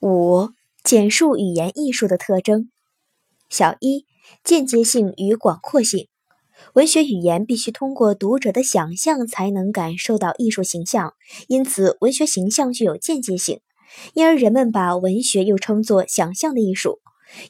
五、简述语言艺术的特征。小一、间接性与广阔性。文学语言必须通过读者的想象才能感受到艺术形象，因此文学形象具有间接性。因而人们把文学又称作想象的艺术。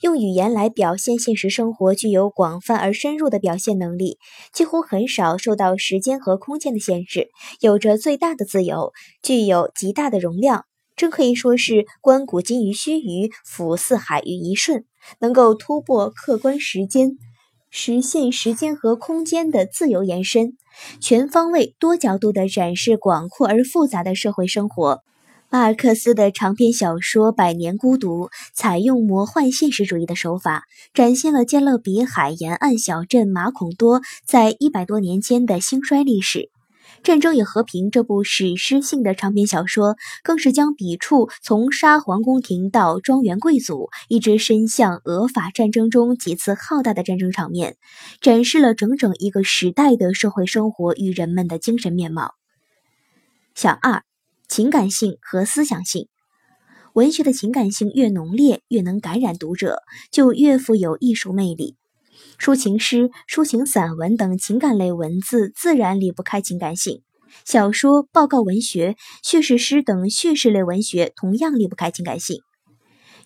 用语言来表现现实生活，具有广泛而深入的表现能力，几乎很少受到时间和空间的限制，有着最大的自由，具有极大的容量。真可以说是观古今于须臾，俯四海于一瞬，能够突破客观时间，实现时间和空间的自由延伸，全方位、多角度地展示广阔而复杂的社会生活。马尔克斯的长篇小说《百年孤独》采用魔幻现实主义的手法，展现了加勒比海沿岸小镇马孔多在一百多年间的兴衰历史。《战争与和平》这部史诗性的长篇小说，更是将笔触从沙皇宫廷到庄园贵族，一直伸向俄法战争中几次浩大的战争场面，展示了整整一个时代的社会生活与人们的精神面貌。小二。情感性和思想性，文学的情感性越浓烈，越能感染读者，就越富有艺术魅力。抒情诗、抒情散文等情感类文字自然离不开情感性；小说、报告文学、叙事诗等叙事类文学同样离不开情感性。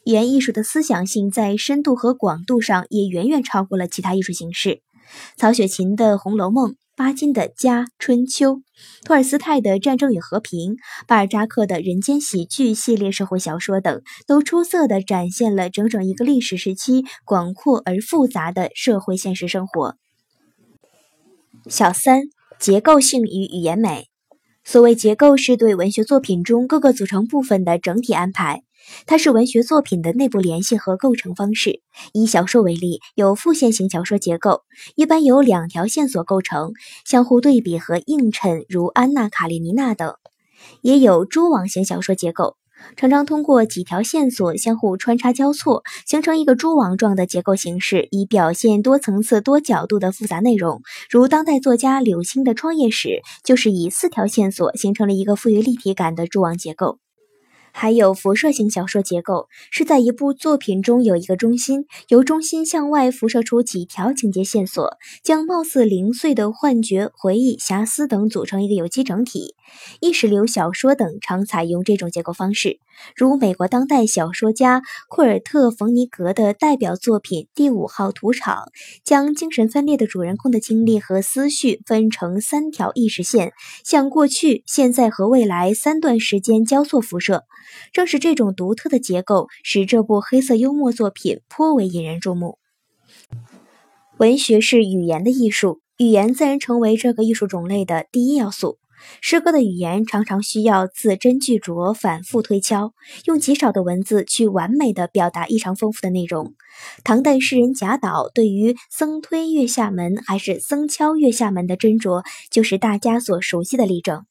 语言艺术的思想性在深度和广度上也远远超过了其他艺术形式。曹雪芹的《红楼梦》。巴金的《家春秋》，托尔斯泰的《战争与和平》，巴尔扎克的人间喜剧系列社会小说等，都出色地展现了整整一个历史时期广阔而复杂的社会现实生活。小三，结构性与语言美。所谓结构，是对文学作品中各个组成部分的整体安排。它是文学作品的内部联系和构成方式。以小说为例，有复线型小说结构，一般由两条线索构成，相互对比和映衬，如《安娜·卡列尼娜》等；也有蛛网型小说结构，常常通过几条线索相互穿插交错，形成一个蛛网状的结构形式，以表现多层次、多角度的复杂内容。如当代作家柳青的创业史，就是以四条线索形成了一个富于立体感的蛛网结构。还有辐射型小说结构，是在一部作品中有一个中心，由中心向外辐射出几条情节线索，将貌似零碎的幻觉、回忆、遐思等组成一个有机整体。意识流小说等常采用这种结构方式，如美国当代小说家库尔特·冯尼格的代表作品《第五号屠场》，将精神分裂的主人公的经历和思绪分成三条意识线，向过去、现在和未来三段时间交错辐射。正是这种独特的结构，使这部黑色幽默作品颇为引人注目。文学是语言的艺术，语言自然成为这个艺术种类的第一要素。诗歌的语言常常需要字斟句酌、反复推敲，用极少的文字去完美的表达异常丰富的内容。唐代诗人贾岛对于“僧推月下门”还是“僧敲月下门”的斟酌，就是大家所熟悉的例证。